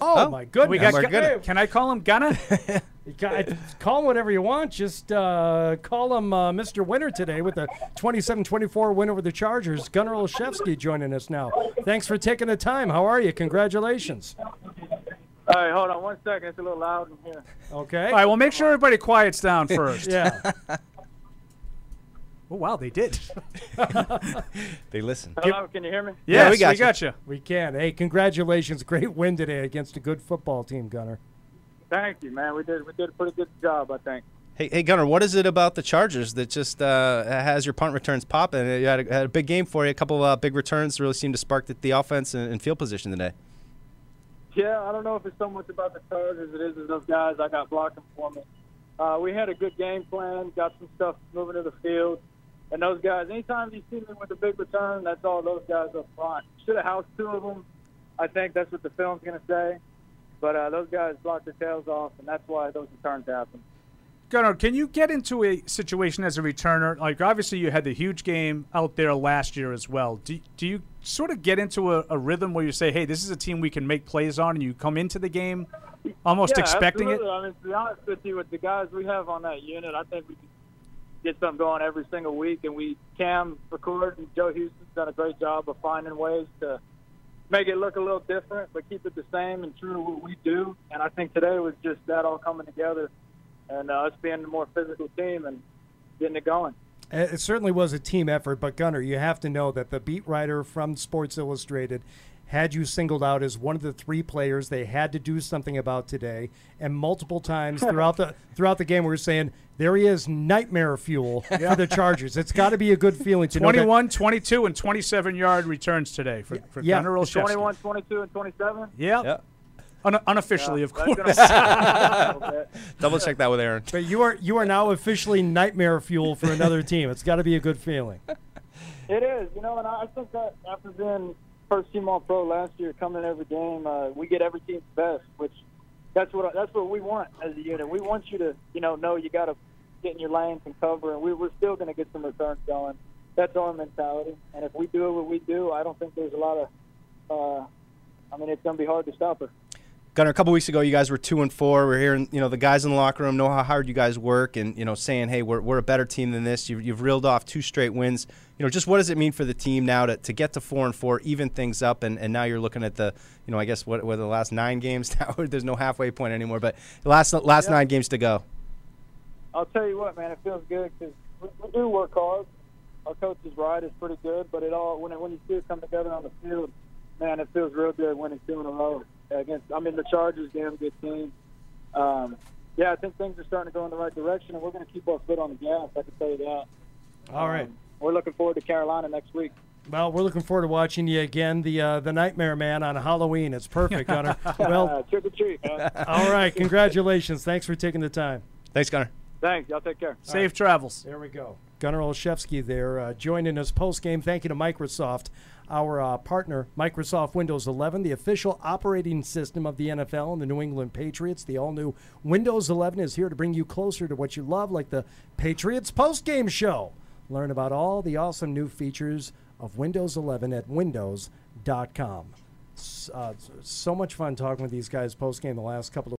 Oh, Oh, my goodness! We got. we're Gun- good. Can I call him Gunner? You got- call him whatever you want. Just uh, call him uh, Mr. Winner today with a 27-24 win over the Chargers. Gunnar Olszewski joining us now. Thanks for taking the time. How are you? Congratulations. All right, hold on one second. It's a little loud in here. Okay. All right. Well, make sure everybody quiets down first. Yeah. Oh wow, they did. They listen. Hello, can you hear me? Yes, we got we you. got you. we can. Hey, congratulations! Great win today against a good football team, Gunner. Thank you, man. We did we did a pretty good job, I think. Hey, hey, Gunnar, what is it about the Chargers that just uh, has your punt returns popping? And you had a, had a big game for you. A couple uh, big returns really seemed to spark the, the offense and, and field position today. Yeah, I don't know if it's so much about the Chargers. It is as those guys I got blocking for me. Uh, we had a good game plan, got some stuff moving to the field, and those guys. Anytime you see me with a big return, that's all those guys up front. Should have housed two of them. I think that's what the film's going to say. But uh, those guys blocked their tails off, and that's why those returns happen. Gunnar, can you get into a situation as a returner? Like, obviously, you had the huge game out there last year as well. Do, do you sort of get into a, a rhythm where you say, hey, this is a team we can make plays on, and you come into the game almost yeah, expecting absolutely. it? I mean, to be honest with you, with the guys we have on that unit, I think we can get something going every single week. And we, Cam Achord and Joe Houston's done a great job of finding ways to make it look a little different, but keep it the same and true to what we do. And I think today was just that all coming together and uh, us being a more physical team and getting it going. It certainly was a team effort, but Gunnar, you have to know that the beat writer from Sports Illustrated had you singled out as one of the three players they had to do something about today, and multiple times throughout the throughout the game we were saying there he is, nightmare fuel for the Chargers. It's got to be a good feeling to know that- 21, 22, and 27 yard returns today for, for Yeah. Gunnar Olszewski. 21, 22, and 27. Yeah. Yeah. Un- unofficially, of course. gonna- a little bit. Double check that with Aaron. But you are you are now officially nightmare fuel for another team. It's got to be a good feeling. It is, you know, and I I think that after being first team All Pro last year, coming every game, uh, we get every team's best, which that's what that's what we want as a unit. We want you to, you know, know you got to get in your lanes and cover, and we, we're still going to get some returns going. That's our mentality, and if we do what we do, I don't think there's a lot of. Uh, I mean, it's going to be hard to stop us. Gunnar, a couple weeks ago, you guys were two and four. We're hearing, you know, the guys in the locker room know how hard you guys work, and you know, saying, "Hey, we're, we're a better team than this." You've, you've reeled off two straight wins. You know, just what does it mean for the team now to, to get to four and four, even things up, and, and now you're looking at the, you know, I guess what were the last nine games now? There's no halfway point anymore, but the last last Yeah. nine games to go. I'll tell you what, man, it feels good because we, we do work hard. Our coach is right; it's pretty good, but it all when it, when you see it come together on the field, man, it feels real good winning two in a row against. I mean, the Chargers, damn good team. Um, yeah, I think things are starting to go in the right direction, and we're going to keep our foot on the gas. I can tell you that. All right. Um, we're looking forward to Carolina next week. Well, we're looking forward to watching you again, the uh, the Nightmare Man on Halloween. It's perfect, Gunner. well, uh, trick or treat, man. all right. Congratulations. Thanks for taking the time. Thanks, Gunner. Thanks. Y'all take care. Safe travels. There we go. Gunnar Olszewski there uh, joining us post game. Thank you to Microsoft, our uh, partner, Microsoft Windows 11, the official operating system of the NFL and the New England Patriots. The all new Windows 11 is here to bring you closer to what you love, like the Patriots post game show. Learn about all the awesome new features of Windows 11 at windows.com. Uh, so much fun talking with these guys post game the last couple of